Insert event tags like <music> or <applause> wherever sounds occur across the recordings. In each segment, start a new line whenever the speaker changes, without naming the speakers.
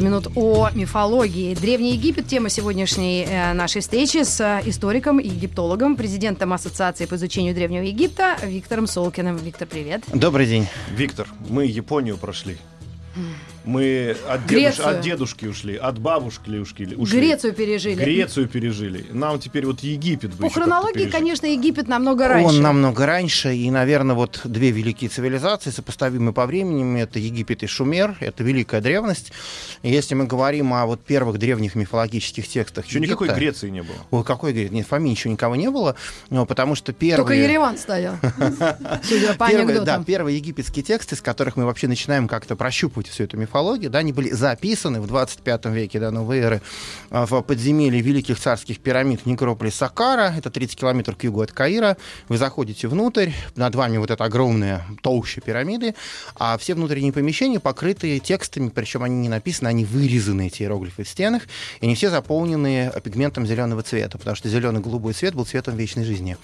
100 минут о мифологии. Древний Египет – тема сегодняшней э, нашей встречи с э, историком и египтологом, президентом Ассоциации по изучению Древнего Египта Виктором Солкиным. Виктор, привет.
Добрый день.
Виктор, мы Японию прошли. Мы от, дедуш- от дедушки ушли, от бабушки ушли. ушли.
Грецию пережили.
Грецию пережили. Нам теперь вот Египет
По хронологии, конечно, Египет намного раньше.
Он намного раньше, и, наверное, вот две великие цивилизации, сопоставимые по времени, это Египет и Шумер, это великая древность. И если мы говорим о вот первых древних мифологических текстах
Еще никакой
Египта-
Греции не было.
Ой, какой говорит? Нет, в Фоме еще никого не было, но потому что первые...
Только Ереван стоял. <laughs> Судя по
Первые, да,
анекдотам.
первые египетские тексты, с которых мы вообще начинаем как-то прощупывать всю эту мифологию, да, они были записаны в 25 веке до новой эры а, в подземелье великих царских пирамид в некрополе Сакара, это 30 километров к югу от Каира. Вы заходите внутрь, над вами вот эта огромная толща пирамиды, а все внутренние помещения покрыты текстами, причем они не написаны, они вырезаны, эти иероглифы в стенах, и они все заполнены пигментом зеленого цвета, потому что зеленый-голубой цвет был цветом вечной жизни.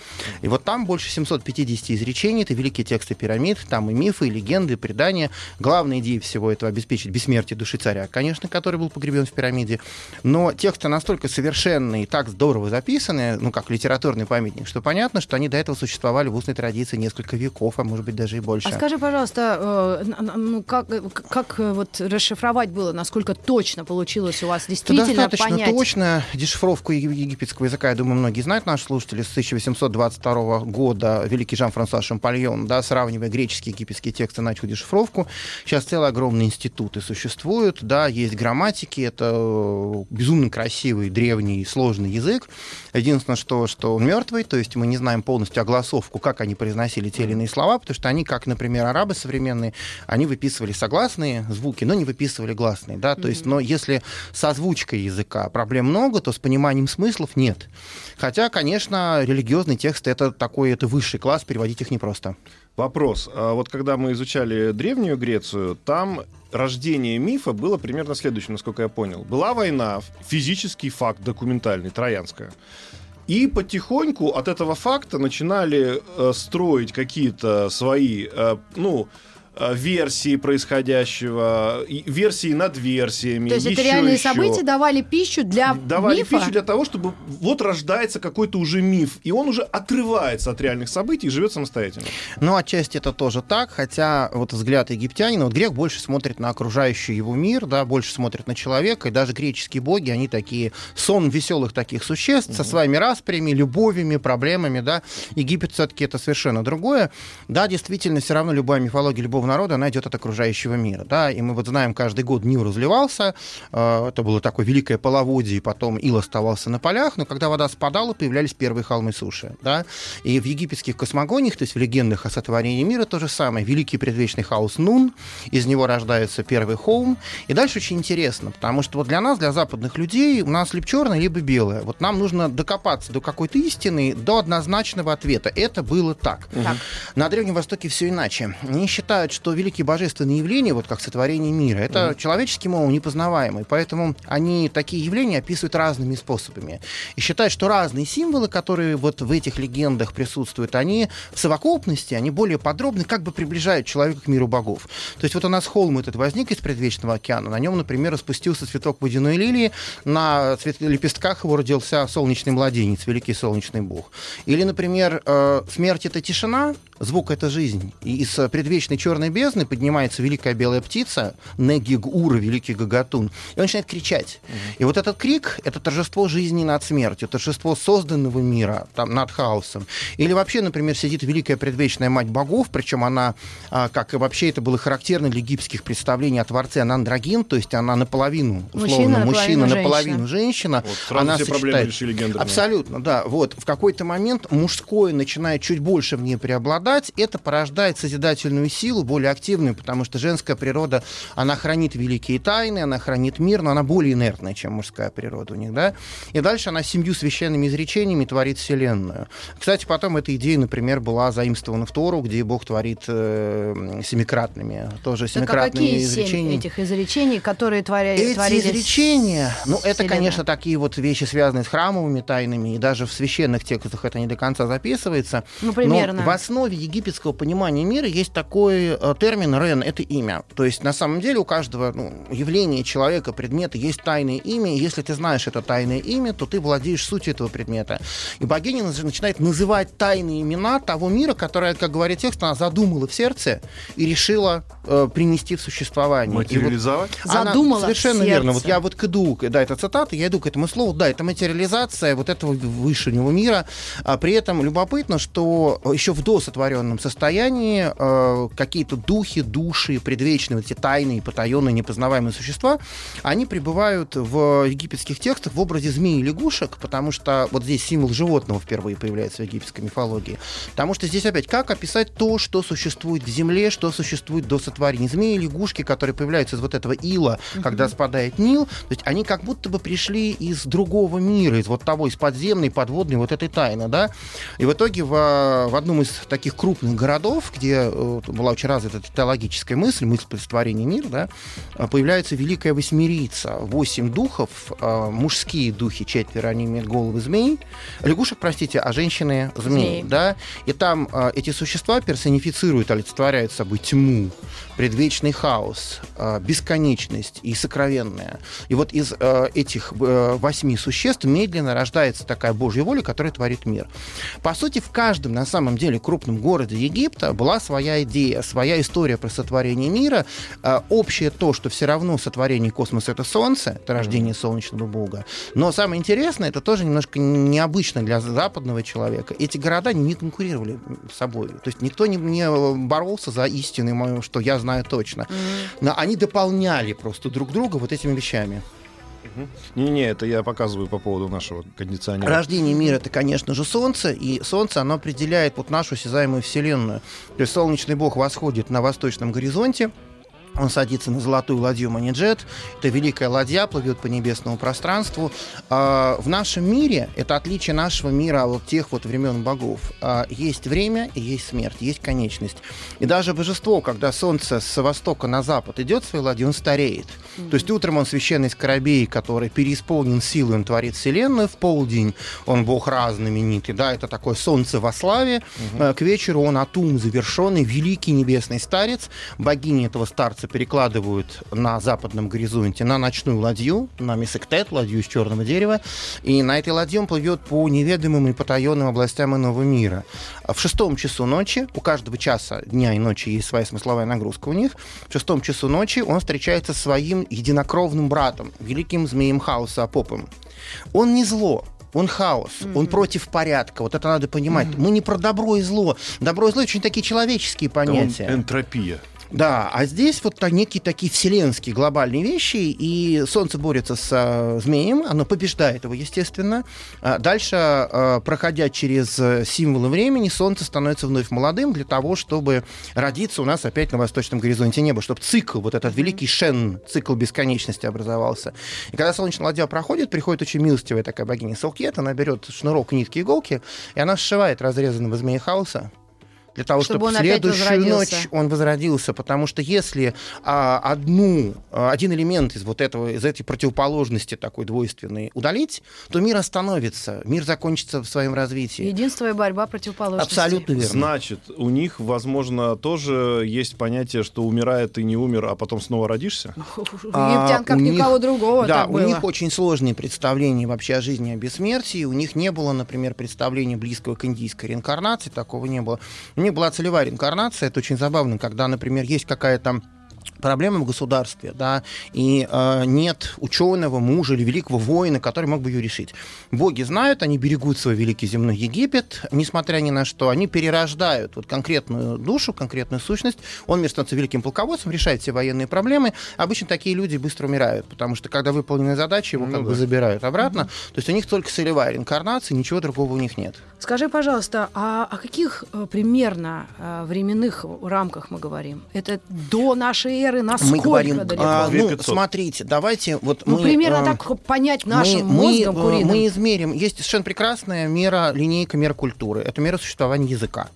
И вот там больше 750 изречений, это великие тексты пирамид, там и мифы, и легенды, и предания. Главная идея всего этого обеспечить бессмертие души царя, конечно, который был погребен в пирамиде. Но тексты настолько совершенные и так здорово записаны, ну, как литературный памятник, что понятно, что они до этого существовали в устной традиции несколько веков, а может быть даже и больше.
А скажи, пожалуйста, э, ну как, э, как э, вот расшифровать было, насколько точно получилось у вас действительно
достаточно
понять?
точно. Дешифровку ег- египетского языка, я думаю, многие знают, наши слушатели, с 1822 года великий Жан-Франсуа Шампальон, да, сравнивая греческие и египетские тексты, начал дешифровку. Сейчас целые огромные институты существуют, да, есть грамматики, это э, безумно красивый, древний, сложный язык. Единственное, что, что он мертвый, то есть мы не знаем полностью огласовку, как они произносили те или иные слова, потому что они, как, например, арабы современные, они выписывали согласные звуки, но не выписывали гласные, да, то есть, но если с озвучкой языка проблем много, то с пониманием смыслов нет. Хотя, конечно, религиозные тексты это такой, это высший класс, переводить их непросто.
Вопрос. А вот когда мы изучали Древнюю Грецию, там рождение мифа было примерно следующим, насколько я понял. Была война, физический факт документальный, Троянская. И потихоньку от этого факта начинали э, строить какие-то свои, э, ну, версии происходящего, версии над версиями.
То есть это
еще,
реальные
еще.
события давали пищу для
давали
мифа?
пищу для того, чтобы вот рождается какой-то уже миф, и он уже отрывается от реальных событий и живет самостоятельно.
Ну, отчасти это тоже так, хотя вот взгляд египтянина, вот грек больше смотрит на окружающий его мир, да, больше смотрит на человека, и даже греческие боги, они такие сон веселых таких существ со своими распрями, любовями, проблемами, да. Египет все-таки это совершенно другое. Да, действительно, все равно любая мифология любого народа, она идет от окружающего мира, да, и мы вот знаем, каждый год Нил разливался, э, это было такое великое половодье, и потом ил оставался на полях, но когда вода спадала, появлялись первые холмы суши, да, и в египетских космогониях, то есть в легендах о сотворении мира, то же самое. Великий предвечный хаос Нун, из него рождается первый холм. И дальше очень интересно, потому что вот для нас, для западных людей, у нас либо черное, либо белое. Вот нам нужно докопаться до какой-то истины, до однозначного ответа. Это было так.
Так.
На Древнем Востоке все иначе. Они считают, что великие божественные явления, вот как сотворение мира, это человеческим умом непознаваемые. Поэтому они такие явления описывают разными способами. И считают, что разные символы, которые вот в этих легендах присутствуют, они в совокупности, они более подробны, как бы приближают человека к миру богов. То есть вот у нас холм этот возник из предвечного океана. На нем, например, распустился цветок водяной лилии. На цвет- лепестках его родился солнечный младенец, великий солнечный бог. Или, например, э, смерть — это тишина, звук — это жизнь. И из предвечной черной бездны поднимается великая белая птица, Негиг-Ура, великий Гагатун, и он начинает кричать. И вот этот крик — это торжество жизни над смертью, торжество созданного мира там, над хаосом. Или вообще, например, сидит великая предвечная мать богов, причем она, а, как и вообще это было характерно для египетских представлений о Творце, она андрогин, то есть она наполовину, условно,
Мужчина,
мужчина,
наполовину
наполовину женщина.
Вот, сразу
она
все проблемы
сочетает-
решили гендерные.
Абсолютно, да. Вот в какой-то момент мужское начинает чуть больше в ней преобладать, это порождает созидательную силу, более активную, потому что женская природа, она хранит великие тайны, она хранит мир, но она более инертная, чем мужская природа у них, да. И дальше она семью священными изречениями творит вселенную. Кстати, потом эта идея, например, была заимствована в Тору, где Бог творит э, семикратными, тоже семикратными
так, а какие
изречениями.
семь этих изречений, которые творя...
Эти
творились...
изречения, ну, это,
Вселенная?
конечно, такие вот вещи, связанные с храмовыми тайнами, и даже в священных текстах это не до конца записывается.
Ну, примерно.
Но в основе египетского понимания мира есть такой термин «рен» — это имя. То есть, на самом деле, у каждого ну, явления человека, предмета есть тайное имя, и если ты знаешь это тайное имя, то ты владеешь сутью этого предмета. И богиня начинает называть тайные имена того мира, которое, как говорит текст, она задумала в сердце и решила э, принести в существование. И вот
Материализовать?
она-
Задумала
Совершенно
в
верно. Вот
сердце.
я вот к иду, да, это цитата, я иду к этому слову, да, это материализация вот этого высшего мира. А при этом любопытно, что еще в досотворенном состоянии э, какие-то духи, души, предвечные, вот эти тайные, потаенные, непознаваемые существа, они пребывают в египетских текстах в образе змеи и лягушек, потому что вот здесь символ животного впервые появляется в египетской мифологии. Потому что здесь опять, как описать то, что существует в земле, что существует до сотворения. Змеи и лягушки, которые появляются из вот этого ила, когда спадает Нил, то есть они как будто бы пришли из другого мира, из вот того, из подземной, подводной вот этой тайны, да. И в итоге в, в одном из таких крупных городов, где э, была очень развита теологическая мысль, мысль представления мира, да, э, появляется Великая Восьмерица. Восемь духов, э, мужские духи, четверо, они имеют головы змей. Лягушек, простите, а женщины змеи,
Змеи.
да. И там э, эти существа персонифицируют, олицетворяют собой тьму, предвечный хаос, бесконечность и сокровенное. И вот из этих э, восьми существ медленно рождается такая Божья воля, которая творит мир. По сути, в каждом, на самом деле, крупном городе Египта была своя идея, своя история про сотворение мира. Э, общее то, что все равно сотворение космоса — это Солнце, это рождение солнечного бога. Но самое интересное, это тоже немножко необычно для западного человека. Эти города не конкурировали с собой. То есть никто не, не боролся за истину, что я знаю точно. Но они дополняли просто друг друга вот этими вещами.
Не-не, это я показываю по поводу нашего кондиционера.
Рождение мира это, конечно же, Солнце, и Солнце оно определяет вот нашу осязаемую Вселенную. То есть солнечный бог восходит на восточном горизонте. Он садится на золотую ладью Маниджет. Это великая ладья, плывет по небесному пространству. А, в нашем мире, это отличие нашего мира от тех вот времен богов, а, есть время и есть смерть, есть конечность. И даже божество, когда солнце с востока на запад идет своей ладью, он стареет. То есть утром он священный скоробей, который переисполнен силой, он творит вселенную. В полдень он бог раз знаменитый, да, это такое солнце во славе. Э, К вечеру он Атум, завершенный, великий небесный старец. Богини этого старца перекладывают на западном горизонте на ночную ладью, на Мессектет, ладью из черного дерева. И на этой ладье он плывет по неведомым и потаенным областям иного мира. В шестом часу ночи, у каждого часа дня и ночи есть своя смысловая нагрузка у них, в шестом часу ночи он встречается со своим единокровным братом, великим змеем хаоса Апопом. Он не зло, он хаос, он против порядка. Вот это надо понимать. Мы не про добро и зло. Добро и зло очень такие человеческие
Да он
понятия.
энтропия.
Да, а здесь вот некие такие вселенские глобальные вещи, и Солнце борется с а, змеем, оно побеждает его, естественно. А дальше, а, проходя через э, символы времени, Солнце становится вновь молодым для того, чтобы родиться у нас опять на восточном горизонте неба, чтобы цикл, вот этот великий шен, цикл бесконечности образовался. И когда солнечная ладья проходит, приходит очень милостивая такая богиня Салкет, она берет шнурок, нитки, иголки, и она сшивает разрезанного змея хаоса, для того,
Чтобы
чтобы, в следующую
возродился.
ночь он возродился, потому что если а, одну, а, один элемент из вот этого, из этой противоположности такой двойственной удалить, то мир остановится, мир закончится в своем развитии.
Единство и борьба противоположностей.
Абсолютно верно.
Значит, у них, возможно, тоже есть понятие, что умирает ты не умер, а потом снова родишься? <laughs>
У Египтян, как
А,
никого другого,
Да, у
было.
них очень сложные представления вообще о жизни и о бессмертии. У них не было, например, представления близкого к индийской реинкарнации, такого не было. У них была целевая реинкарнация. Это очень забавно, когда, например, есть какая-то проблема в государстве, да, и э, нет ученого, мужа или великого воина, который мог бы ее решить. Боги знают, они берегут свой великий земной Египет, несмотря ни на что, они перерождают вот конкретную душу, конкретную сущность, он мир становится великим полководцем, решает все военные проблемы. Обычно такие люди быстро умирают, потому что когда выполнены задачи, его
Ну
как
да.
бы забирают обратно. То есть у них только целевая реинкарнация, ничего другого у них нет.
Скажи, пожалуйста, а о каких э, примерно э, временных рамках мы говорим? Это до нашей эры, насколько
мы говорим,
далеко?
а, ну,
2500.
смотрите, давайте вот
ну,
мы...
примерно
э,
так понять нашим
мы,
мозгом
мы, э,
куриным.
мы измерим. Есть совершенно прекрасная мера, линейка мер культуры. Это мера существования языка.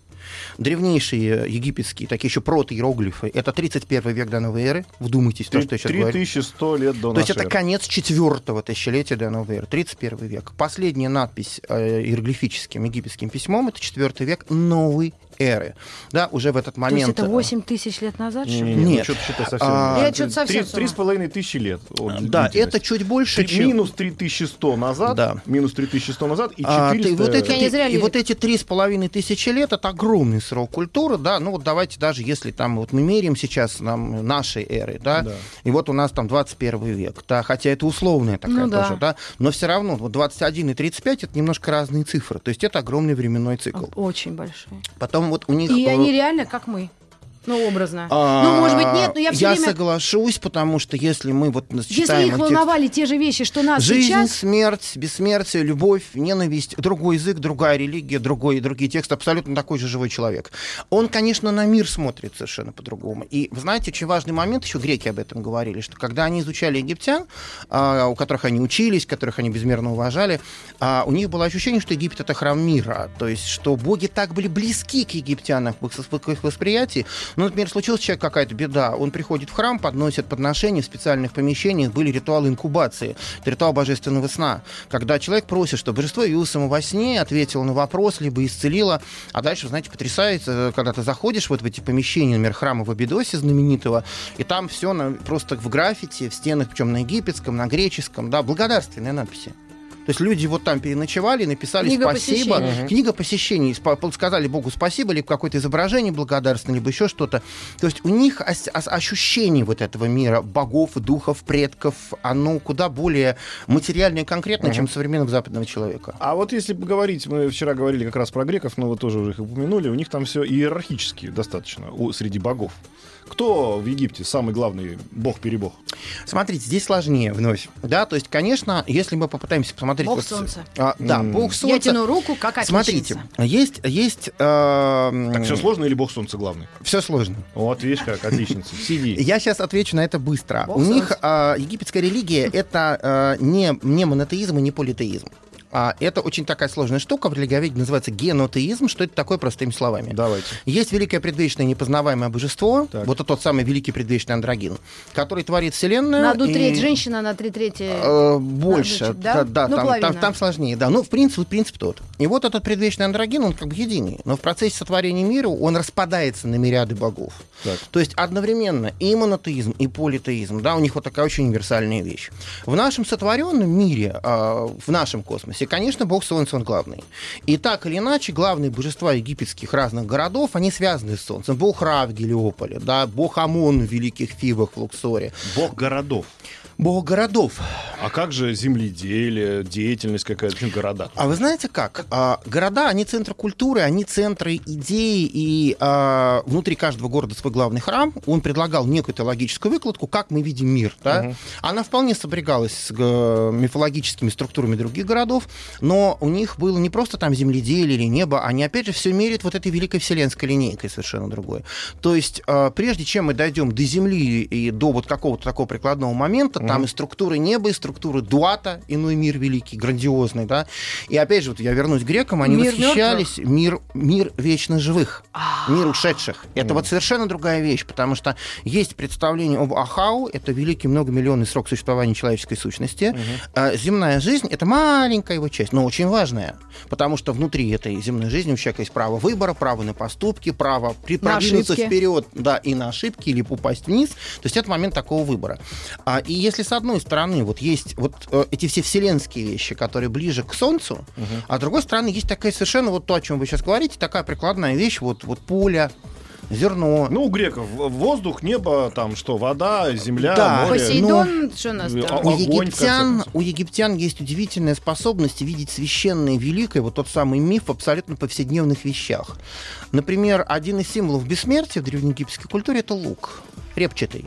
Древнейшие египетские, такие еще протоиероглифы, это 31 век до новой эры. Вдумайтесь в то, что я сейчас говорю.
3100 лет до
То есть это
эры.
конец четвертого тысячелетия до новой эры, 31 век. Последняя надпись э, иероглифическим египетским письмом это четвертый век новой эры. Да, уже в этот
То есть
момент...
это
э,
8 тысяч лет назад, что ли?
Не-не-не, ну
Нет.
что-то считай совсем.
А,
Я что-то совсем
Три с половиной тысячи лет.
Да, это чуть больше,
Три-
чем...
Минус 3100 назад,
Да.
минус 3100 назад и
А,
400...
ты- вот эти,
Я не зря
и вот эти три с половиной тысячи лет это огромный срок культуры, да. Ну вот давайте даже если там вот мы меряем сейчас нам нашей эры, да,
Да.
и вот у нас там 21 век, да, хотя это условная такая
Ну да.
тоже, да, но все равно вот 21 и 35 это немножко разные цифры, то есть это огромный временной цикл.
Очень большие.
Потом вот у них
И они реально как мы. Ну, образно.
а,
ну, может быть, нет, но я все время...
соглашусь, потому что если мы вот
Если их
их текст-
волновали те же вещи, что нас
Жизнь,
сейчас...
смерть, бессмертие, любовь, ненависть, другой язык, другая религия, другой, другие тексты, абсолютно такой же живой человек. Он, конечно, на мир смотрит совершенно по-другому. И, вы знаете, очень важный момент, еще греки об этом говорили, что когда они изучали египтян, а, у которых они учились, которых они безмерно уважали, а, у них было ощущение, что Египет — это храм мира. То есть, что боги так были близки к египтянам, к их восприятии. Ну, например, случилась у человека какая-то беда, он приходит в храм, подносит подношения в специальных помещениях, были ритуалы инкубации, ритуал божественного сна, когда человек просит, чтобы божество явилось ему во сне, ответило на вопрос, либо исцелило, а дальше, знаете, потрясает, э, когда ты заходишь вот в эти помещения, например, храма в Абидосе знаменитого, и там все просто в граффити, в стенах, причем на египетском, на греческом, да, благодарственные надписи. То есть люди вот там переночевали, написали
Книга
спасибо.
посещений.
Книга посещений. Сказали Богу спасибо, либо какое-то изображение благодарственное, либо еще что-то. То есть у них ощущение вот этого мира, богов, духов, предков, оно куда более материальное и конкретное, чем современного западного человека.
А вот если поговорить, мы вчера говорили как раз про греков, но вы тоже уже их упомянули, у них там все иерархически достаточно у, среди богов. Кто в Египте самый главный бог-перебог?
Смотрите, здесь сложнее вновь. Да, то есть, конечно, если мы попытаемся посмотреть...
Бог
вот-
солнца.
А, да,
М.
бог солнца.
Я тяну руку, как отличница.
Смотрите, есть, есть... э,
Так все сложно или бог солнца главный?
Все сложно.
Вот, видишь как, отличница. Сиди.
Я сейчас отвечу на это быстро.
Бог
У них
солнца.
а, египетская религия это а, не, не монотеизм и не политеизм. А, это очень такая сложная штука. В религиоведении называется генотеизм. Что это такое, простыми словами?
Давайте.
Есть великое предвечное непознаваемое божество,
Так.
вот это тот самый великий предвечный андрогин, который творит вселенную.
На одну
и-
треть женщина, на три трети...
Э, Больше,
да?
да, да,
Ну,
там,
половина.
там, там сложнее, да. Ну, в принципе, принцип тот. И вот этот предвечный андрогин, он как бы единый, но в процессе сотворения мира он распадается на мириады богов.
Так.
То есть одновременно и монотеизм, и политеизм, да, у них вот такая очень универсальная вещь. В нашем сотворенном мире, а, в нашем космосе, конечно, бог Солнца он главный. И так или иначе, главные божества египетских разных городов, они связаны с Солнцем. Бог Ра в Гелиополе, да, бог Амон в Великих Фибах в Луксоре,
Бог городов.
Бог городов.
А как же земледелие, деятельность какая-то, почему города?
А вы знаете как? А, города, они центры культуры, они центры идеи, и а, внутри каждого города свой главный храм. Он предлагал некую теологическую выкладку, как мы видим мир. Да?
Мгм.
Она вполне сопрягалась с мифологическими структурами других городов, но у них было не просто там земледелие или небо, они опять же все меряют вот этой великой вселенской линейкой совершенно другой. То есть а, прежде чем мы дойдем до Земли и до вот какого-то такого прикладного момента, там и структуры неба, и структуры дуата, иной мир великий, грандиозный, да. И опять же, вот я вернусь к грекам, они
Мир
восхищались мир, мир вечно живых,
А.
мир ушедших. Это вот совершенно другая вещь, потому что есть представление об Ахау, это великий многомиллионный срок существования человеческой сущности. А земная жизнь — это маленькая его часть, но очень важная, потому что внутри этой земной жизни у человека есть право выбора, право на поступки, право продвинуться вперед, да, и на ошибки, или упасть вниз. То есть это момент такого выбора. А, и если с одной стороны вот есть вот э, эти все вселенские вещи, которые ближе к Солнцу, а с другой стороны есть такая совершенно вот то, о чем вы сейчас говорите, такая прикладная вещь, вот, вот пуля, зерно.
Ну, у греков воздух, небо, там что, вода, земля,
Да.
море.
Посейдон, что у нас
Ну,
там?
у египтян, у египтян есть удивительная способность видеть священное великое, вот тот самый миф в абсолютно повседневных вещах. Например, один из символов бессмертия в древнеегипетской культуре это лук, репчатый.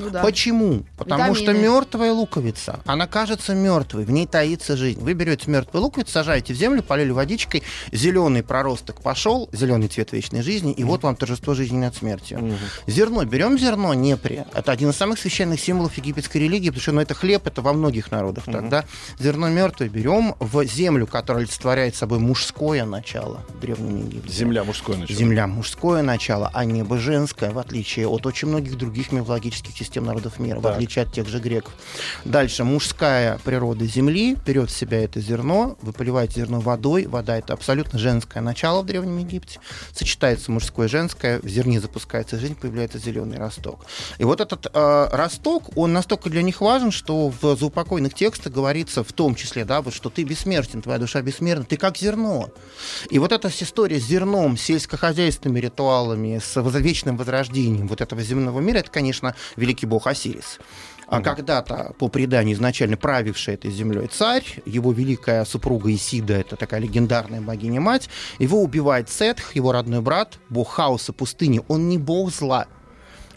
Ну да.
Почему? Потому что
Витамины.
мертвая луковица, она кажется мертвой, в ней таится жизнь. Вы берете мертвую луковицу, сажаете в землю, полили водичкой, зеленый проросток пошел, зеленый цвет вечной жизни, и вот вам торжество жизни над смертью. Зерно. Берем зерно, непри. Это один из самых священных символов египетской религии, потому что ну, это хлеб, это во многих народах. Тогда зерно мертвое берем в землю, которая олицетворяет собой мужское начало в Древнем Египте.
Земля мужское начало.
Земля мужское начало, а небо женское, в отличие от очень многих других мифологических систем народов мира, в
Так.
отличие от тех же греков. Дальше мужская природа Земли берет в себя это зерно, вы поливаете зерно водой, вода это абсолютно женское начало в Древнем Египте, сочетается мужское и женское, в зерне запускается жизнь, появляется зеленый росток. И вот этот э, росток, он настолько для них важен, что в заупокойных текстах говорится в том числе, да, вот, что ты бессмертен, твоя душа бессмертна, ты как зерно. И вот эта история с зерном, с сельскохозяйственными ритуалами, с вечным возрождением вот этого земного мира, это, конечно, великий бог Осирис. А когда-то, по преданию, изначально правивший этой землей царь, его великая супруга Исида, это такая легендарная богиня-мать, его убивает Сетх, его родной брат, бог хаоса пустыни. Он не бог зла,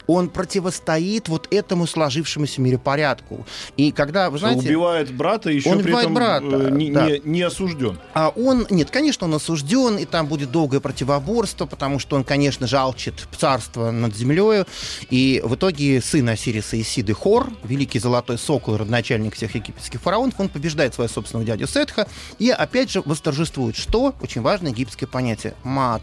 он противостоит вот этому сложившемуся миропорядку. И когда, вы знаете...
убивает брата, еще
Он
при
убивает
этом
брата,
э, не,
да.
не- не осужден.
А он, нет, конечно, он осужден, и там будет долгое противоборство, потому что он, конечно же, алчит царство над землей. И в итоге сын Осириса Исиды Хор, великий золотой сокол, родоначальник всех египетских фараонов, он побеждает своего собственного дядю Сетха и опять же восторжествует, что очень важное египетское понятие – мат.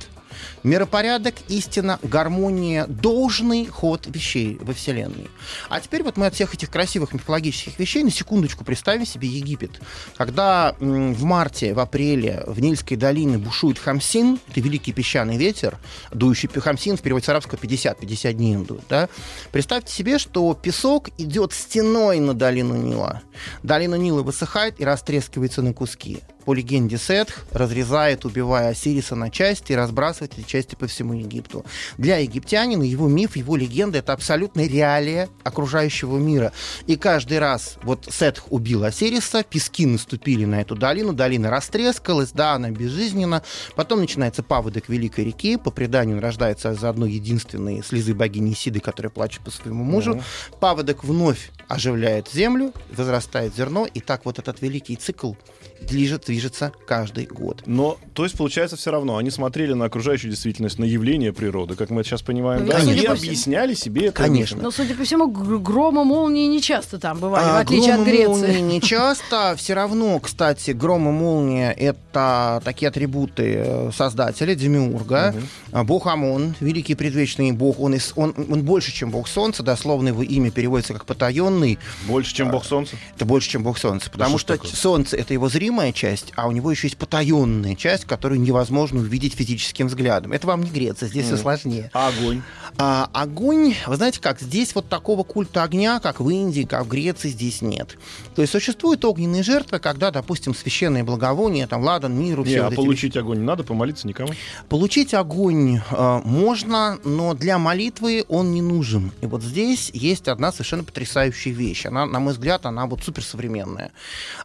Миропорядок, истина, гармония, должный ход вещей во Вселенной. А теперь вот мы от всех этих красивых мифологических вещей на секундочку представим себе Египет. Когда в марте, в апреле в Нильской долине бушует Хамсин, это великий песчаный ветер, дующий Хамсин в переводе с арабского 50, 50 дней он дует, да? Представьте себе, что песок идет стеной на долину Нила. Долина Нила высыхает и растрескивается на куски. По легенде Сетх разрезает, убивая Осириса на части и разбрасывает эти части по всему Египту. Для египтянина его миф, его легенда — это абсолютная реалия окружающего мира. И каждый раз вот Сетх убил Осириса, пески наступили на эту долину, долина растрескалась, да, она безжизненна. Потом начинается паводок Великой реки, по преданию он рождается из одной единственной слезы богини Сиды, которая плачет по своему мужу. Паводок вновь оживляет землю, возрастает зерно, и так вот этот великий цикл движет, движется каждый год.
Но, то есть, получается, все равно они смотрели на окружающую действительность, на явление природы, как мы это сейчас понимаем,
Ну,
да, и объясняли себе это
Конечно.
Но, судя по всему, гр- грома молнии не часто там бывали, в
А,
отличие от
гром и молнии
Греции.
не <laughs> часто. Все равно, кстати, гром и молния — это такие атрибуты э, создателя, демиурга. А, Бог Амон, великий предвечный бог, он, из- он, он больше, чем бог солнца, дословно его имя переводится как потаенный.
Больше, чем бог солнца.
Это больше, чем бог солнца, потому
что
что
такое?
солнце — это его зримая часть, а у него еще есть потаенная часть, которую невозможно увидеть физическим взглядом. Это вам не Греция, здесь все сложнее.
А огонь?
А огонь, вы знаете как, здесь вот такого культа огня, как в Индии, как в Греции, здесь нет. То есть существуют огненные жертвы, когда, допустим, священные благовония, там, ладан, миру,
Не,
все
а
вот
получить огонь не надо, помолиться никому.
Получить огонь э, можно, но для молитвы он не нужен. И вот здесь есть одна совершенно потрясающая вещь. Она, на мой взгляд, она вот суперсовременная.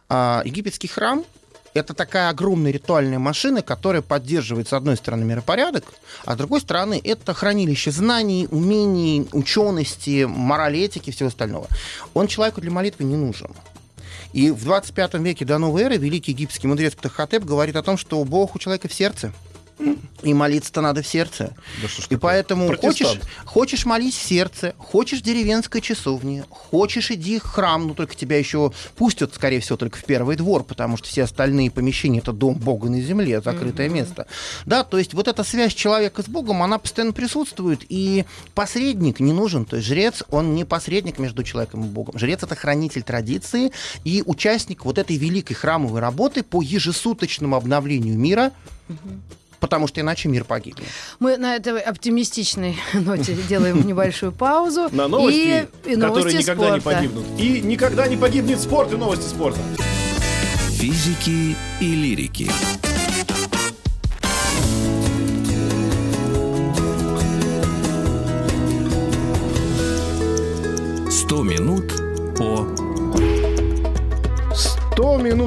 А, египетский храм это такая огромная ритуальная машина, которая поддерживает, с одной стороны, миропорядок, а с другой стороны, это хранилище знаний, умений, учености, морали, этики и всего остального. Он человеку для молитвы не нужен. И в 25 веке до новой эры великий египетский мудрец Птахотеп говорит о том, что Бог у человека в сердце. И молиться-то надо в сердце.
Да что
И
такое?
поэтому хочешь,
Протестант.
хочешь молись в сердце, хочешь деревенской часовне, хочешь иди в храм, но только тебя еще пустят, скорее всего, только в первый двор, потому что все остальные помещения это дом Бога на земле, закрытое место. Да, то есть вот эта связь человека с Богом, она постоянно присутствует, и посредник не нужен. То есть жрец, он не посредник между человеком и Богом. Жрец это хранитель традиции и участник вот этой великой храмовой работы по ежесуточному обновлению мира. Потому что иначе мир погибнет.
Мы на этой оптимистичной <laughs> ноте делаем небольшую паузу.
На новости,
и, и новости
которые никогда не
спорта.
погибнут. И никогда не погибнет спорт и новости спорта.
Физики и лирики.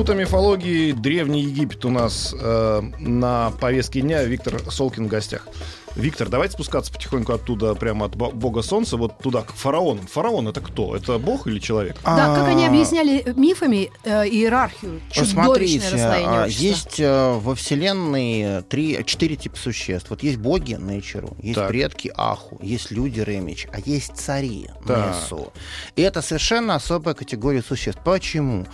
Минута мифологии. Древний Египет у нас э, на повестке дня. Виктор Солкин в гостях. Виктор, давайте спускаться потихоньку оттуда, прямо от бо- бога солнца, вот туда, к фараонам. Фараон это кто? Это бог или человек?
Да, как они
А,
объясняли мифами э, иерархию, чудовищное
Смотрите,
расслоение
а, есть э, во Вселенной три, четыре типа существ. Вот есть боги Нейчеру, есть
Так.
предки Аху, есть люди Ремич, а есть цари. Несу. И это совершенно особая категория существ. Почему?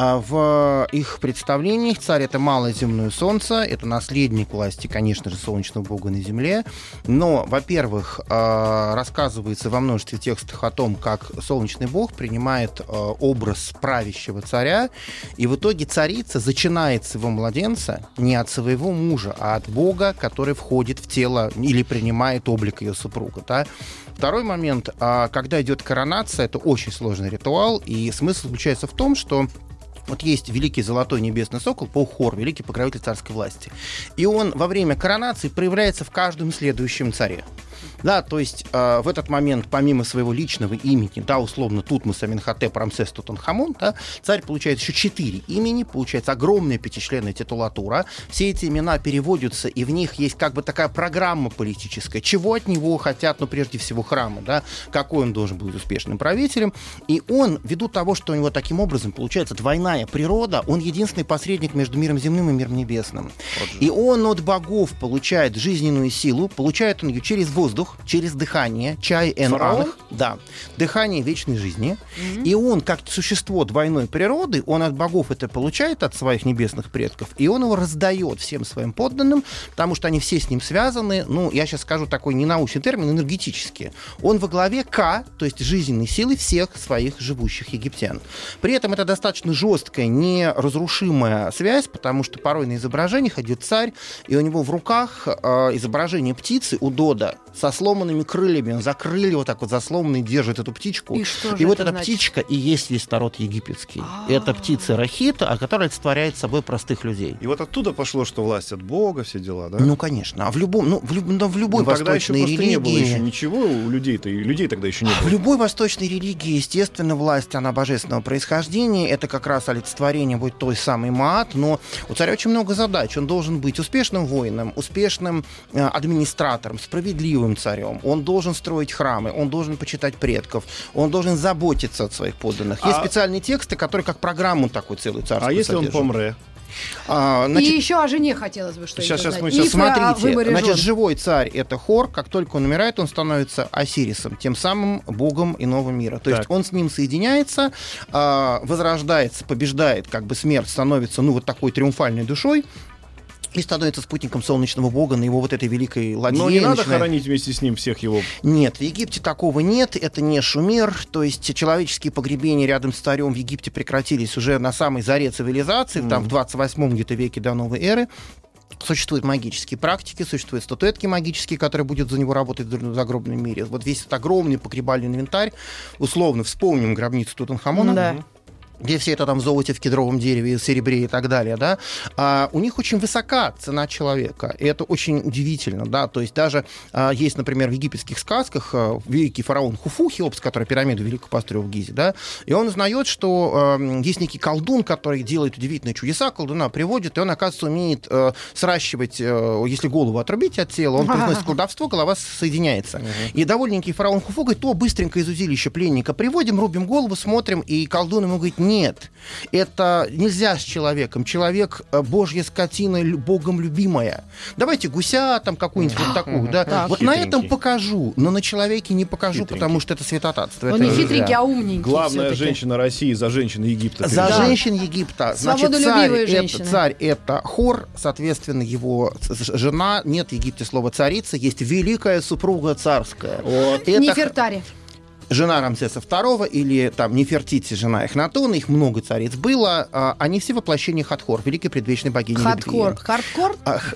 А, В их представлениях царь это малое земное солнце, это наследник власти, конечно же, солнечного бога на земле. Но, во-первых, а, рассказывается во множестве текстов о том, как солнечный бог принимает а, образ правящего царя, и в итоге царица зачинает своего младенца не от своего мужа, а от бога, который входит в тело или принимает облик ее супруга. Да? Второй момент, когда идет коронация, это очень сложный ритуал, и смысл заключается в том, что вот есть великий золотой небесный сокол, Паухор, великий покровитель царской власти. И он во время коронации проявляется в каждом следующем царе. Да, то есть э, в этот момент, помимо своего личного имени, да, условно, Тутмос, Аминхотеп, Рамсес, Тутанхамон, да, царь получает еще четыре имени, получается огромная пятичленная титулатура. Все эти имена переводятся, и в них есть как бы такая программа политическая. Чего от него хотят, ну, прежде всего, храмы, да, какой он должен быть успешным правителем. И он, ввиду того, что у него таким образом получается двойная природа, он единственный посредник между миром земным и миром небесным. И он от богов получает жизненную силу, получает он ее через воздух, через дыхание, чай анх, да, дыхание вечной жизни. И он, как существо двойной природы, он от богов это получает, от своих небесных предков, и он его раздает всем своим подданным, потому что они все с ним связаны, ну, я сейчас скажу такой ненаучный термин, энергетически. Он во главе К, то есть жизненной силы всех своих живущих египтян. При этом это достаточно жесткая, неразрушимая связь, потому что порой на изображениях идет царь, и у него в руках э, изображение птицы у Дода со сломанными крыльями. Он за крылья вот так вот за сломанные держит эту птичку.
И что
И вот
это
эта
значит?
птичка и есть весь народ египетский.
А.
Это птица Рахита, а которая олицетворяет собой простых людей.
И вот оттуда пошло, что власть от бога, все дела, да?
Ну, конечно. А в любом, ну, в, люб- да, в любой
Ну, тогда еще
восточной
просто не было
религии...
еще ничего у людей-то, и людей тогда еще не
В
было.
любой восточной религии, естественно, власть, она божественного происхождения. Это как раз олицетворение будет той самой Маат. Но у царя очень много задач. Он должен быть успешным воином, успешным э, администратором, справедливым царем. Он должен строить храмы, он должен почитать предков, он должен заботиться от своих подданных. Есть
А-
специальные тексты, которые как программу такой целый царский
А если он
содержат.
помре?
А, значит,
И еще о жене хотелось бы что-нибудь
щас
узнать.
мы
о
Смотрите, значит,
жен.
живой царь это Хор, как только он умирает, он становится Осирисом, тем самым богом иного мира. То есть
Так.
он с ним соединяется, а, возрождается, побеждает, как бы смерть становится, ну, вот такой триумфальной душой, и становится спутником солнечного бога на его вот этой великой ладье.
Но не надо
начинает-
хоронить вместе с ним всех его.
Нет, в Египте такого нет, это не Шумер, то есть человеческие погребения рядом с царем в Египте прекратились уже на самой заре цивилизации, там в 28 где-то веке до новой эры. Существуют магические практики, существуют статуэтки магические, которые будут за него работать в загробном мире. Вот весь этот огромный погребальный инвентарь, условно вспомним гробницу Тутанхамона,
Да.
Где все это там в золоте, в кедровом дереве, серебре и так далее, да, а, у них очень высока цена человека. И это очень удивительно, да, то есть даже а, есть, например, в египетских сказках а, великий фараон Хуфу, Хеопс, который пирамиду великую построил в Гизе, да, и он узнает, что а, есть некий колдун, который делает удивительные чудеса, колдуна приводит, и он, оказывается, умеет а, сращивать, а, если голову отрубить от тела, он произносит <laughs> колдовство, голова соединяется. И довольненький фараон Хуфу говорит, то быстренько из узилища пленника приводим, рубим голову, смотрим, и колдун ему говорит, нет, это нельзя с человеком. Человек э, божья скотина, богом любимая. Давайте гуся там какую-нибудь вот такую, да.
Так.
Вот на этом покажу, но на человеке не покажу,
Хитренький.
потому что это святотатство.
Он
это
не хитренький, а умненький.
Главная женщина России за женщин Египта.
За женщин Египта. Значит, царь это,
женщины.
царь это Хор, соответственно, его жена. Нет в Египте слова царица, есть великая супруга царская.
Вот.
Это
Нефертари.
Жена Рамсеса II или там Нефертити, жена Эхнатона, их много цариц было, а, они все воплощения Хатхор, великой предвечной богини
Хардкор.
любви.
Хардкор?
А, х-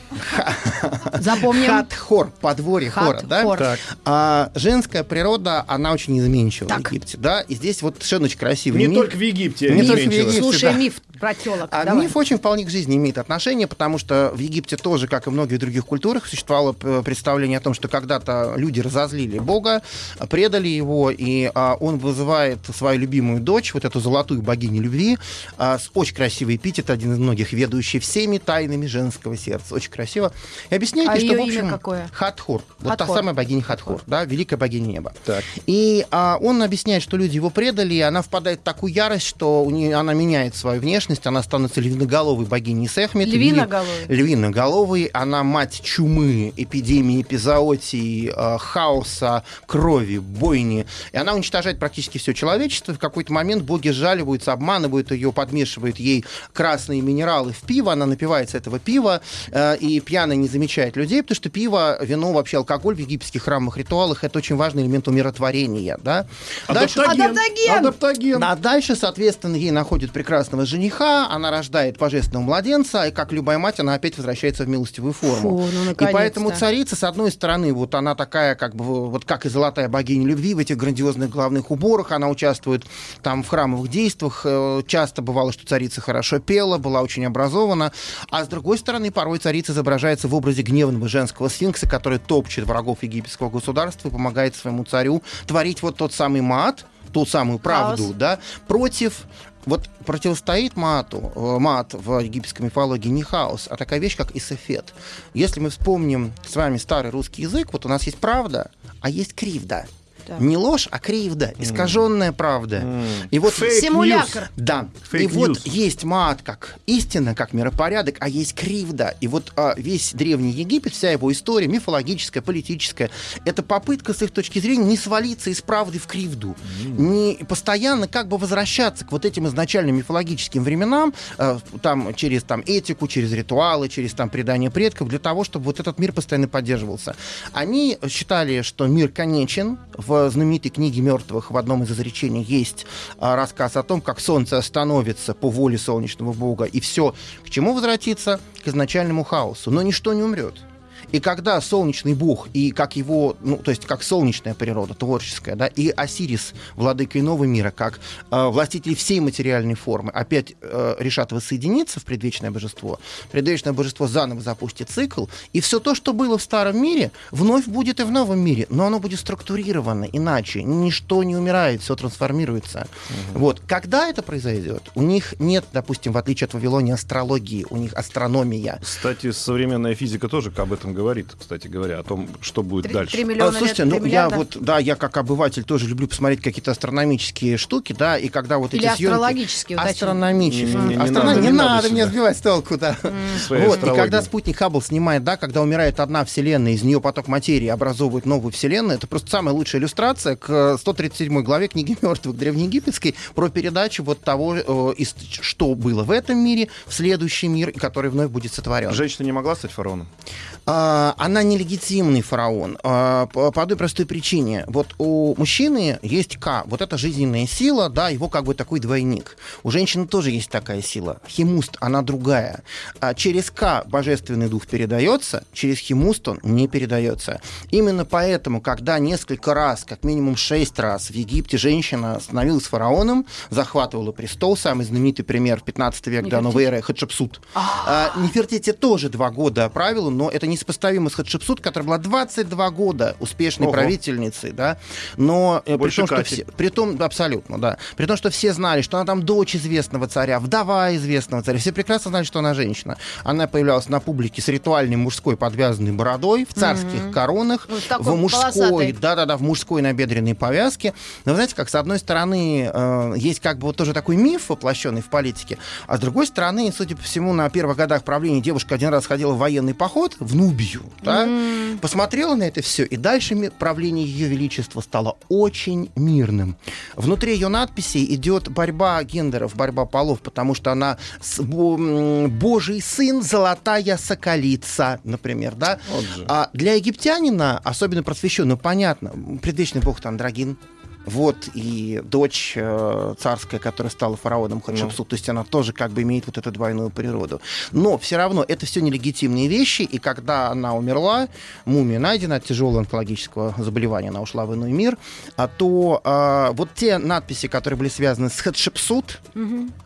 Запомним.
Хатхор, подворье хора, да?
Хатхор.
Так.
А, женская природа, она очень изменчива
Так.
в Египте, да? И здесь вот совершенно очень красивый
Не
миф.
только в Египте.
Не только в. Египте.
Слушай,
да.
миф Про телок.
А
Давай.
миф очень вполне к жизни имеет отношение, потому что в Египте тоже, как и в многих других культурах, существовало представление о том, что когда-то люди разозлили Бога, предали его, и а, он вызывает свою любимую дочь, вот эту золотую богиню любви, а, с очень красивый эпитет, один из многих, ведущий всеми тайнами женского сердца. Очень красиво. И объясняет,
А
что, в
имя
общем,
какое?
Хатхур. Вот та
Хатхор.
самая богиня Хатхур, да, великая богиня неба.
Так.
И а, он объясняет, что люди его предали, и она впадает в такую ярость, что у нее, она меняет свою внешность, она становится львиноголовой богиней Сехмет.
Львиноголовой.
Льви- Львиноголовой. Она мать чумы, эпидемии, эпизоотии, э, хаоса, крови, бойни. И она уничтожает практически все человечество. В какой-то момент боги жаливаются, обманывают ее, подмешивают ей красные минералы в пиво. Она напивается этого пива, э, и пьяная не замечает людей, потому что пиво, вино, вообще алкоголь в египетских храмовых ритуалах это очень важный элемент умиротворения. Да? Дальше-
Адаптоген.
Адаптоген.
а дальше, соответственно, ей находит прекрасного жениха, она рождает божественного младенца, и как любая мать, она опять возвращается в милостивую форму.
Фу, ну,
и поэтому царица, с одной стороны, вот она такая, как бы, вот как и золотая богиня любви в этих грандиозных главных уборах, она участвует там в храмовых действиях, э, часто бывало, что царица хорошо пела, была очень образована, а с другой стороны, порой царица изображается в образе гневного женского сфинкса, который топчет врагов египетского государства и помогает своему царю творить вот тот самый мат, ту самую правду,
Хаос.
да, против вот противостоит мату, э, мат в египетской мифологии не хаос, а такая вещь, как исофет. Если мы вспомним с вами старый русский язык, вот у нас есть правда, а есть кривда.
Так.
Не ложь, а кривда, искаженная правда.
М.
И вот
Фейк
Симулятор.
да.
Фейк
и вот
ньюс.
есть мат как истина, как миропорядок, а есть кривда. И вот а, весь Древний Египет, вся его история, мифологическая, политическая, это попытка, с их точки зрения, не свалиться из правды в кривду. Не постоянно как бы возвращаться к вот этим изначальным мифологическим временам, э, там, через там, этику, через ритуалы, через там, предание предков, для того, чтобы вот этот мир постоянно поддерживался. Они считали, что мир конечен. В знаменитой книге мертвых в одном из изречений есть а, рассказ о том, как солнце остановится по воле солнечного бога, и все к чему возвратится? К изначальному хаосу. Но ничто не умрет. И когда солнечный бог, и как его, ну, то есть как солнечная природа, творческая, да, и Осирис, владыка иного мира, как э, властитель всей материальной формы, опять э, решат воссоединиться в предвечное божество, предвечное божество заново запустит цикл, и все то, что было в старом мире, вновь будет и в новом мире, но оно будет структурировано иначе, ничто не умирает, все трансформируется. Вот, когда это произойдет, у них нет, допустим, в отличие от Вавилония, астрологии, у них астрономия.
Кстати, современная физика тоже об этом говорит, кстати говоря, о том, что будет
Три-
дальше.
три миллиона
А, Слушайте,
лет,
ну
три
я
миллиарда.
вот, да, я как обыватель тоже люблю посмотреть какие-то астрономические штуки, да, и когда вот
Или
эти съемки...
астрологические, уточни.
Астрономические.
Не-не-не, не
Астрономи-
надо,
Не
не надо
надо
сюда.
сбивать с толку, да. Вот, и когда спутник Хаббл снимает, да, когда умирает одна вселенная, из нее поток материи образовывает новую вселенную, это просто самая лучшая иллюстрация к 137 главе книги мертвых древнеегипетской про передачу вот того, э, из- что было в этом мире, в следующий мир, который вновь будет сотворен.
Женщина не могла стать фараоном?
А, она нелегитимный фараон а, по, одной простой причине. Вот у мужчины есть К, вот это жизненная сила, да, его как бы такой двойник. У женщины тоже есть такая сила. Химуст, она другая. А через К божественный дух передается, через химуст он не передается. Именно поэтому, когда несколько раз, как минимум шесть раз в Египте женщина становилась фараоном, захватывала престол, самый знаменитый пример 15 век до новой эры Хатшепсут. А, Нефертити тоже два года правила, но это несопоставимо с Хатшепсут, которая была 22 года успешной
Ого.
правительницей, да. Но э, при том, что
Кати.
все, при том, абсолютно, да. При том, что все знали, что она там дочь известного царя, вдова известного царя. Все прекрасно знали, что она женщина. Она появлялась на публике с ритуальной мужской подвязанной бородой, в царских коронах,
Вот в
в мужской, да-да-да, в мужской набедренной повязке. Но вы знаете, как с одной стороны э, есть как бы вот тоже такой миф, воплощенный в политике, а с другой стороны, судя по всему, на первых годах правления девушка один раз ходила в военный поход в Нубию, да, посмотрела на это все, и дальше правление ее величества стало очень мирным. Внутри ее надписи идет борьба гендеров, борьба полов, потому что она Божий сын, золотая соколица, например, да.
Вот.
А для египтянина, особенно просвещенного, понятно, предвечный бог Андрогин, вот и дочь э, царская, которая стала фараоном Хатшепсут, то есть она тоже как бы имеет вот эту двойную природу. Но все равно это все нелегитимные вещи, и когда она умерла, мумия найдена от тяжелого онкологического заболевания, она ушла в иной мир, а то э, вот те надписи, которые были связаны с Хатшепсут,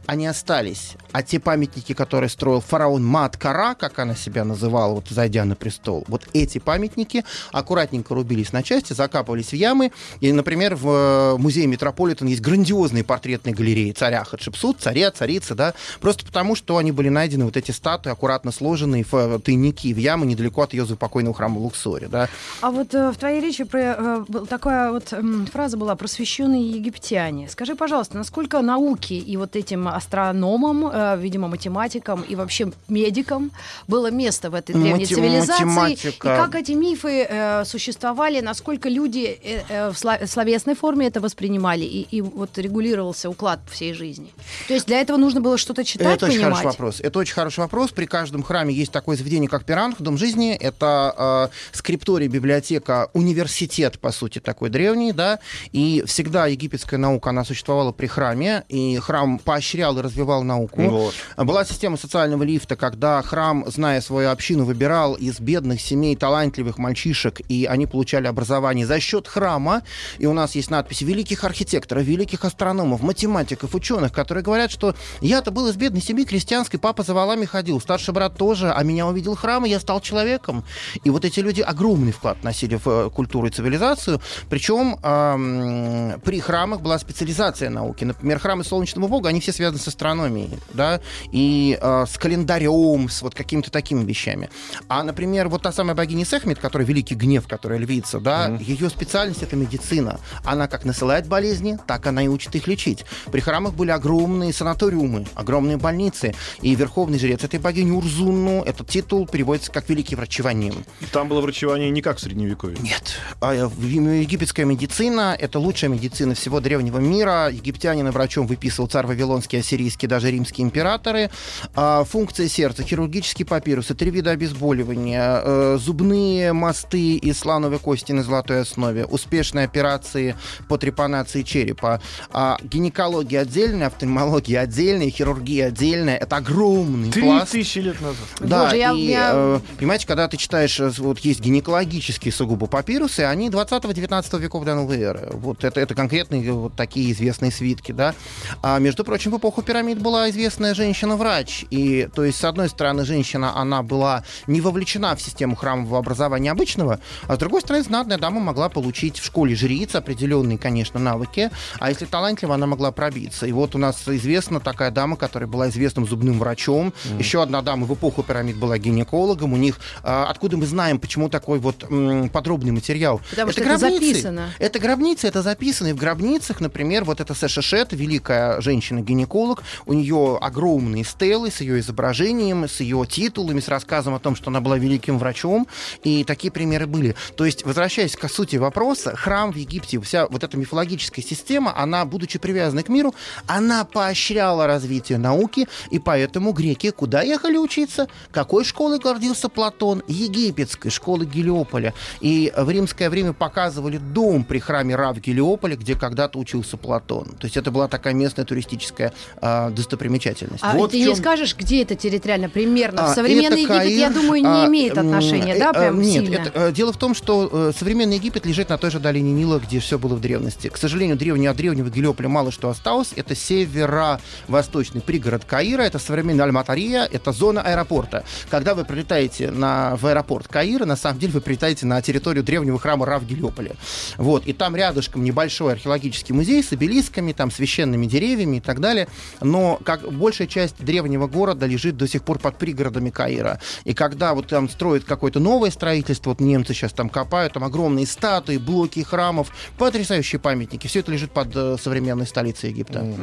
они остались. А те памятники, которые строил фараон Мат-Кара, как она себя называла, вот зайдя на престол, вот эти памятники аккуратненько рубились на части, закапывались в ямы. И, например, в э, музее Метрополитен есть грандиозные портретные галереи царя Хатшепсут, царя, царицы, да, просто потому, что они были найдены, вот эти статуи, аккуратно сложенные в э, тайники, в ямы недалеко от ее покойного храма в Луксоре, да.
А вот э, в твоей речи про, э, такая вот э, фраза была «просвещенные египтяне». Скажи, пожалуйста, насколько науки и вот этим астрономам, э, видимо, математикам и вообще медикам было место в этой древней
Мати-
цивилизации?
математика.
И как эти мифы э, существовали, насколько люди э, э, в сла- словесной форме это воспринимали и, и вот регулировался уклад всей жизни? То есть для этого нужно было что-то читать,
Это очень хороший вопрос. Это очень хороший вопрос. При каждом храме есть такое заведение, как Пиранх, Дом жизни. Это э, скрипторий, библиотека, университет, по сути, такой древний, да. И всегда египетская наука, она существовала при храме, и храм поощрял и развивал науку.
Вот.
Была система социального лифта, когда храм, зная свою общину, выбирал из бедных семей талантливых мальчишек, и они получали образование за счет храма. И у нас есть надписи великих архитекторов, великих астрономов, математиков, ученых, которые говорят, что я-то был из бедной семьи крестьянской, папа за валами ходил, старший брат тоже, а меня увидел храм, и я стал человеком. И вот эти люди огромный вклад носили в э, культуру и цивилизацию. Причем ам, при храмах была специализация науки. Например, храмы Солнечного Бога, они все связаны с астрономией, да, и э, с календарем, с вот какими-то такими вещами. А, например, вот та самая богиня Сехмет, которая великий гнев, которая львица, да, ее специальность это медицина. Она как насылает болезни, так она и учит их лечить. При храмах были огромные санаториумы, огромные больницы. И верховный жрец этой богини Урзунну, этот титул переводится как великий врачевание.
И там было врачевание не как в Средневековье.
Нет. А, э, Египетская медицина — это лучшая медицина всего древнего мира. Египтянина врачом выписывал царь Вавилонский, ассирийский, даже римские императоры. А, Функция сердца, хирургические папирусы, три вида обезболивания, э, зубные мосты из слоновой кости на золотой основе, успешные операции по трепанации черепа, а, гинекология отдельная, офтальмология отдельная, хирургия отдельная. Это огромный
Три
пласт.
тысячи лет назад.
Да,
Боже, я-
и,
я-
э, понимаете, когда ты читаешь, э, вот есть гинекологические сугубо папирусы, они 20-19 веков до новой эры. Вот это, это конкретные вот такие известные свитки, да. А, между прочим, в эпоху пирамид была известная женщина-врач. И, то есть, с одной стороны, женщина, она была не вовлечена в систему храмового образования обычного, а с другой стороны, знатная дама могла получить в школе жриц определенные, конечно, навыки, а если талантлива, она могла пробиться. И вот у нас известна такая дама, которая была известным зубным врачом. Еще одна дама в эпоху пирамид была гинекологом. У них, а, откуда мы знаем, почему такой вот подробный материал?
Потому что это записано.
Это гробницы, это записано. И в гробницах, например, вот эта Сэшешет, великая женщина-гинеколог, у нее огромные стелы с ее изображением, с ее титулами, с рассказом о том, что она была великим врачом. И такие примеры были. То есть, возвращаясь к сути вопроса, храм в Египте, вся вот эта мифологическая система, она, будучи привязанной к миру, она поощряла развитие науки, и поэтому греки куда ехали учиться? Какой школой гордился Платон? Египетской школы Гелиополя. И в римское время показывали дом при храме Ра в Гелиополе, где когда-то учился Платон. То есть это была такая местная туристическая а, достопримечательность.
А
Вот
ты
в
не скажешь, где это территориально примерно?
А,
в современный Египет, я
Каир,
думаю, не
а,
имеет отношения,
э,
да,
а,
прям
Нет,
сильно?
это, э, дело в том, что э, современный Египет лежит на той же долине Нила, где все было в древности. К сожалению, древнего, древнего Гелиополя мало что осталось. Это северо-восточный пригород Каира, это современная Аль-Матария, это зона аэропорта. Когда вы прилетаете на, в аэропорт Каира, на самом деле вы прилетаете на территорию древнего храма Ра в Гелиополе. Вот, и там рядышком небольшой археологический музей с обелисками, там священными деревьями и так далее. Но как большая часть древнего города лежит до сих пор под пригородами Каира. И когда вот там строят какое-то новое строительство, вот немцы сейчас там копают, там огромные статуи, блоки храмов, потрясающие памятники. Все это лежит под э, современной столицей Египта.
Мы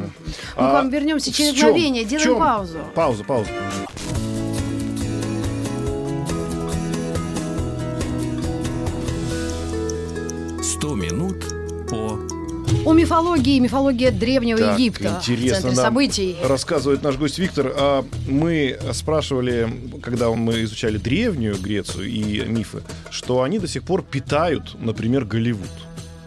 А
к вам вернемся через мгновение. Делаем паузу.
Пауза, пауза.
Сто минут по
О мифологии, мифология древнего
Так,
Египта. в
интересно
центре
нам
событий.
рассказывает наш гость Виктор. А мы спрашивали, когда мы изучали древнюю Грецию и мифы, что они до сих пор питают, например, Голливуд.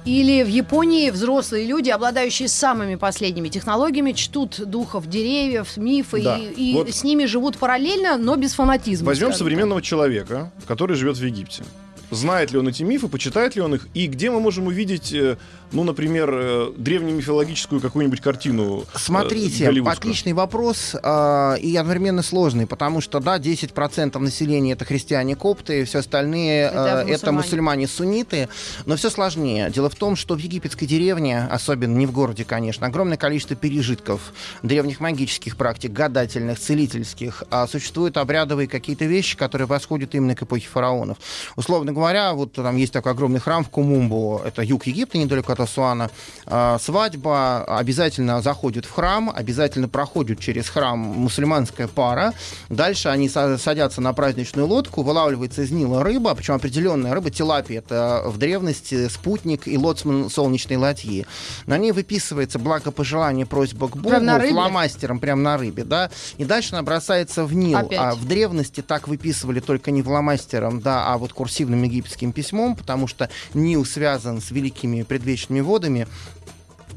Или в Японии взрослые люди, обладающие самыми последними технологиями, чтут духов деревьев, мифы,
Да.
и, и
Вот.
с ними живут параллельно, но без фанатизма.
Возьмем современного человека, который живет в Египте. знает ли он эти мифы, почитает ли он их, и где мы можем увидеть, э, ну, например, э, древнемифологическую какую-нибудь картину э,
Смотрите, отличный вопрос э, и одновременно сложный, потому что, да, 10% населения это христиане-копты, все остальные э,
Это
это
мусульмане.
мусульмане-сунниты, но все сложнее. Дело в том, что в египетской деревне, особенно не в городе, конечно, огромное количество пережитков древних магических практик, гадательных, целительских, а существуют обрядовые какие-то вещи, которые восходят именно к эпохе фараонов. Условно говоря, вот там есть такой огромный храм в Кумумбу, это юг Египта, недалеко от Асуана. А, Свадьба обязательно заходит в храм, обязательно проходит через храм мусульманская пара. Дальше они са- садятся на праздничную лодку, вылавливается из Нила рыба, причем определенная рыба, тилапия, это в древности спутник и лоцман солнечной ладьи. На ней выписывается благопожелание, просьба к Богу,
Прям на рыбе?
фломастером, прям на рыбе, да, и дальше она бросается в Нил.
Опять.
А в древности так выписывали только не фломастером, да, а вот курсивным египетским письмом, потому что Нил связан с великими предвечными водами,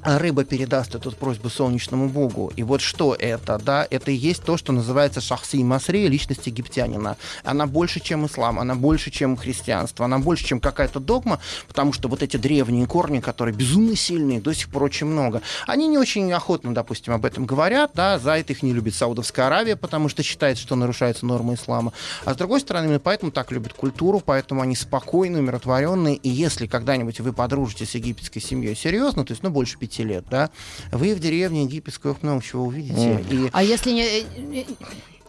а рыба передаст эту просьбу солнечному богу. И вот что это, да, это и есть то, что называется шахси масри, личность египтянина. Она больше, чем ислам, она больше, чем христианство, она больше, чем какая-то догма, потому что вот эти древние корни, которые безумно сильные, до сих пор очень много, они не очень охотно, допустим, об этом говорят, да, за это их не любит Саудовская Аравия, потому что считается, что нарушаются нормы ислама. А с другой стороны, именно поэтому так любят культуру, поэтому они спокойные, умиротворенные, и если когда-нибудь вы подружитесь с египетской семьей серьезно, то есть, ну, больше пяти лет, да, вы в деревне египетской ох, много чего увидите. И
А если не...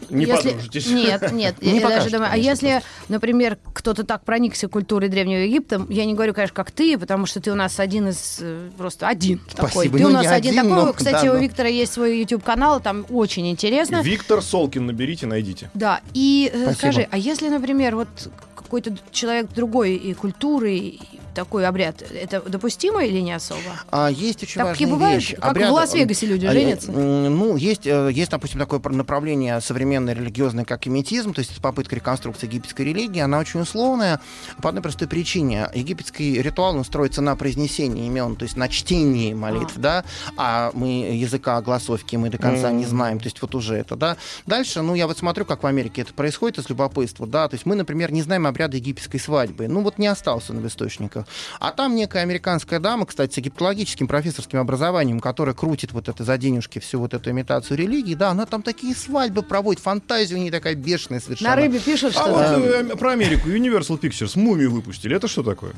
Не
если...
подружитесь.
Нет, нет.
Не
я даже думаю, а если, например, кто-то так проникся культурой Древнего Египта, я не говорю, конечно, как ты, потому что ты у нас один из... э, Просто один такой.
Спасибо.
Ты
Ну,
у нас
не
один,
один,
такой.
но-
Кстати,
да,
у
но-
Виктора есть свой YouTube-канал, там очень интересно.
Виктор Солкин наберите, найдите.
Да, и э,
Спасибо.
скажи, а если, например, вот какой-то человек другой и культуры, и такой обряд, это допустимо или не особо?
А, есть очень
Так
важная
бывает,
вещь.
как в Лас-Вегасе люди
а,
женятся.
Ну, есть, э, есть, допустим, такое пр- направление современное религиозное, как эметизм, то есть попытка реконструкции египетской религии. Она очень условная по одной простой причине. Египетский ритуал, он строится на произнесении имен, то есть на чтении молитв, да, а мы языка голосовки мы до конца не знаем, то есть вот уже это, да. Дальше, ну, я вот смотрю, как в Америке это происходит из любопытства, да, то есть мы, например, не знаем обряда египетской свадьбы, ну, вот не остался он в источниках. А там некая американская дама, кстати, с египтологическим профессорским образованием, которая крутит вот это за денежки всю вот эту имитацию религии, да, она там такие свадьбы проводит, фантазия у нее такая бешеная совершенно.
На рыбе пишут,
А
что...
вот э, про Америку Universal Pictures мумию выпустили. Это что такое?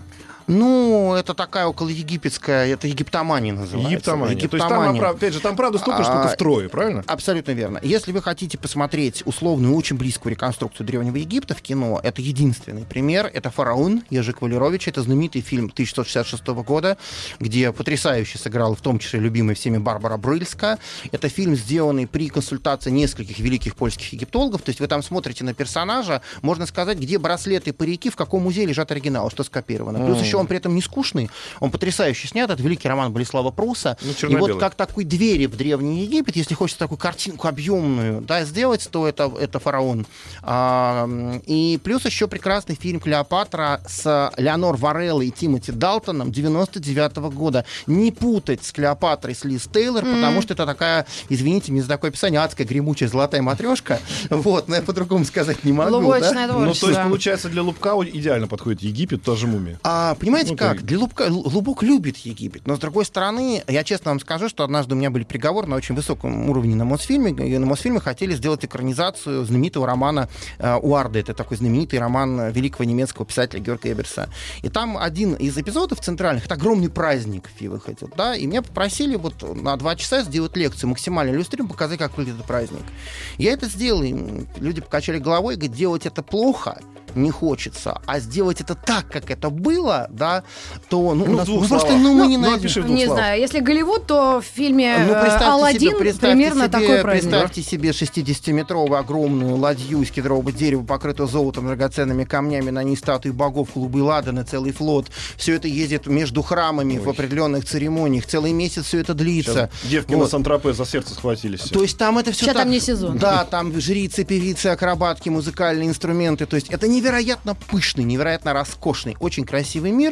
Ну, это такая околоегипетская, это египтомания называется.
Египтомания. То есть там,
Египтомания.
опять же, там правда столько,
А,
сколько в трое, правильно?
Абсолютно верно. Если вы хотите посмотреть условную, очень близкую реконструкцию Древнего Египта в кино, это единственный пример. Это «Фараон» Ежик Валерович. Это знаменитый фильм 1966 года, где потрясающе сыграла в том числе любимая всеми Барбара Брыльска. Это фильм, сделанный при консультации нескольких великих польских египтологов. То есть вы там смотрите на персонажа, можно сказать, где браслеты и парики, в каком музее лежат оригиналы, что скопировано. Плюс еще он при этом не скучный, он потрясающе снят. Это великий роман Болеслава Пруса.
Ну,
и вот как такой двери в Древний Египет, если хочется такую картинку объемную да, сделать, то это, это фараон. А, и плюс еще прекрасный фильм «Клеопатра» с Леонор Вареллой и Тимоти Далтоном 99 года. Не путать с «Клеопатрой» с Лиз Тейлор, потому что это такая, извините мне за такое описание, адская гремучая золотая матрешка. Вот, но я по-другому сказать не могу. да.
Лубочное
Ну, то есть, получается, для Лубка идеально подходит Египет, тоже мумия.
А, понимаете
Ну,
как? Лубка, Лубок любит Египет, но с другой стороны, я честно вам скажу, что однажды у меня были переговоры на очень высоком уровне на Мосфильме, и на Мосфильме хотели сделать экранизацию знаменитого романа э, Уарды. Это такой знаменитый роман великого немецкого писателя Георга Эберса. И там один из эпизодов центральных, это огромный праздник фи выходил, да, и меня попросили вот на два часа сделать лекцию, максимально иллюстрированно, показать, как выглядит этот праздник. Я это сделал, и люди покачали головой, говорят, делать это плохо, не хочется, а сделать это так, как это было, да, то ну,
Ну,
у нас ну, просто ну, мы
Ну,
не
ну,
найдем.
опиши в двух
Не
словах.
знаю, если Голливуд, то в фильме
Ну,
э, «Аладдин»
себе, представьте
примерно
себе,
такой праздник.
Представьте себе 60-метровую огромную ладью из кедрового дерева, покрытую золотом, драгоценными камнями, на ней статуи богов, клубы ладана, целый флот. Все это ездит между храмами в определенных церемониях. Целый месяц все это длится.
Сейчас девки
Вот.
на Сан-Тропе за сердце схватились.
То есть там это все
Сейчас
так...
там не сезон.
Да, там жрицы, певицы, акробатки, музыкальные инструменты. То есть это невероятно пышный, невероятно роскошный, очень красивый мир.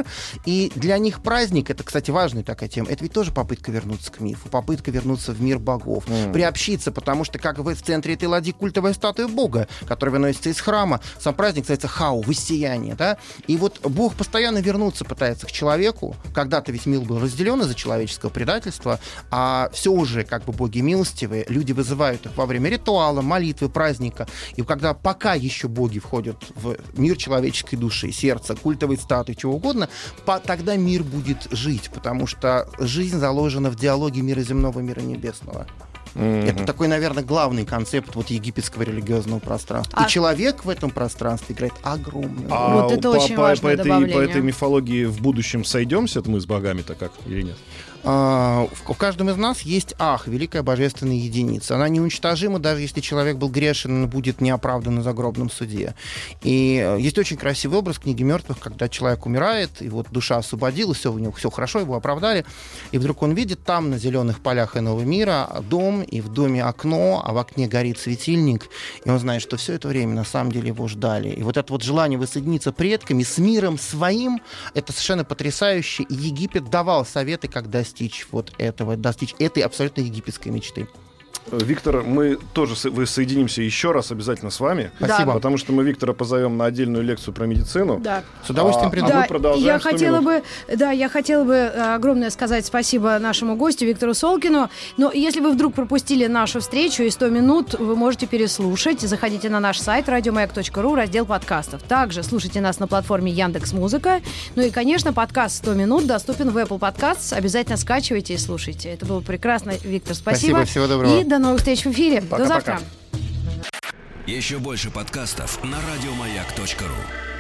И для них праздник, это, кстати, важная такая тема, это ведь тоже попытка вернуться к мифу, попытка вернуться в мир богов, mm. приобщиться, потому что как вы в центре этой ладьи культовая статуя бога, которая выносится из храма. Сам праздник называется хау, воссияние, да? И вот бог постоянно вернуться пытается к человеку. Когда-то ведь мир был разделен из-за человеческого предательства, а все уже как бы боги милостивые, люди вызывают их во время ритуала, молитвы, праздника. И когда пока еще боги входят в мир человеческой души, сердца, культовой статуи, чего угодно, по, тогда мир будет жить, потому что жизнь заложена в диалоге мира земного, мира небесного. Mm-hmm. Это такой, наверное, главный концепт вот египетского религиозного пространства. А... И человек в этом пространстве играет огромную роль.
А вот это по, очень
по,
важное
по, этой, по этой мифологии в будущем сойдемся мы с богами-то как или нет?
А, в каждом из нас есть ах, великая божественная единица. Она неуничтожима, даже если человек был грешен, будет неоправдан на загробном суде. И э, есть очень красивый образ книги мертвых, когда человек умирает, и вот душа освободилась, все у него все хорошо, его оправдали, и вдруг он видит там, на зеленых полях иного мира, дом, и в доме окно, а в окне горит светильник, и он знает, что все это время на самом деле его ждали. И вот это вот желание воссоединиться предками, с миром своим, это совершенно потрясающе. И Египет давал советы, когда достичь вот этого, достичь этой абсолютно египетской мечты.
Виктор, мы тоже соединимся еще раз обязательно с вами.
Спасибо.
Потому что мы Виктора позовем на отдельную лекцию про медицину.
Да.
С удовольствием а,
приду. А да, я хотела минут. бы, да, я хотела бы э, огромное сказать спасибо нашему гостю Виктору Солкину. Но если вы вдруг пропустили нашу встречу и 100 минут, вы можете переслушать. Заходите на наш сайт радиомаяк.ру, раздел подкастов. Также слушайте нас на платформе Яндекс Музыка. Ну и, конечно, подкаст 100 минут доступен в Apple Podcasts. Обязательно скачивайте и слушайте. Это было прекрасно, Виктор. Спасибо.
Спасибо, всего доброго.
И до новых встреч в эфире.
Пока,
До завтра.
Еще больше подкастов на радиомаяк.ру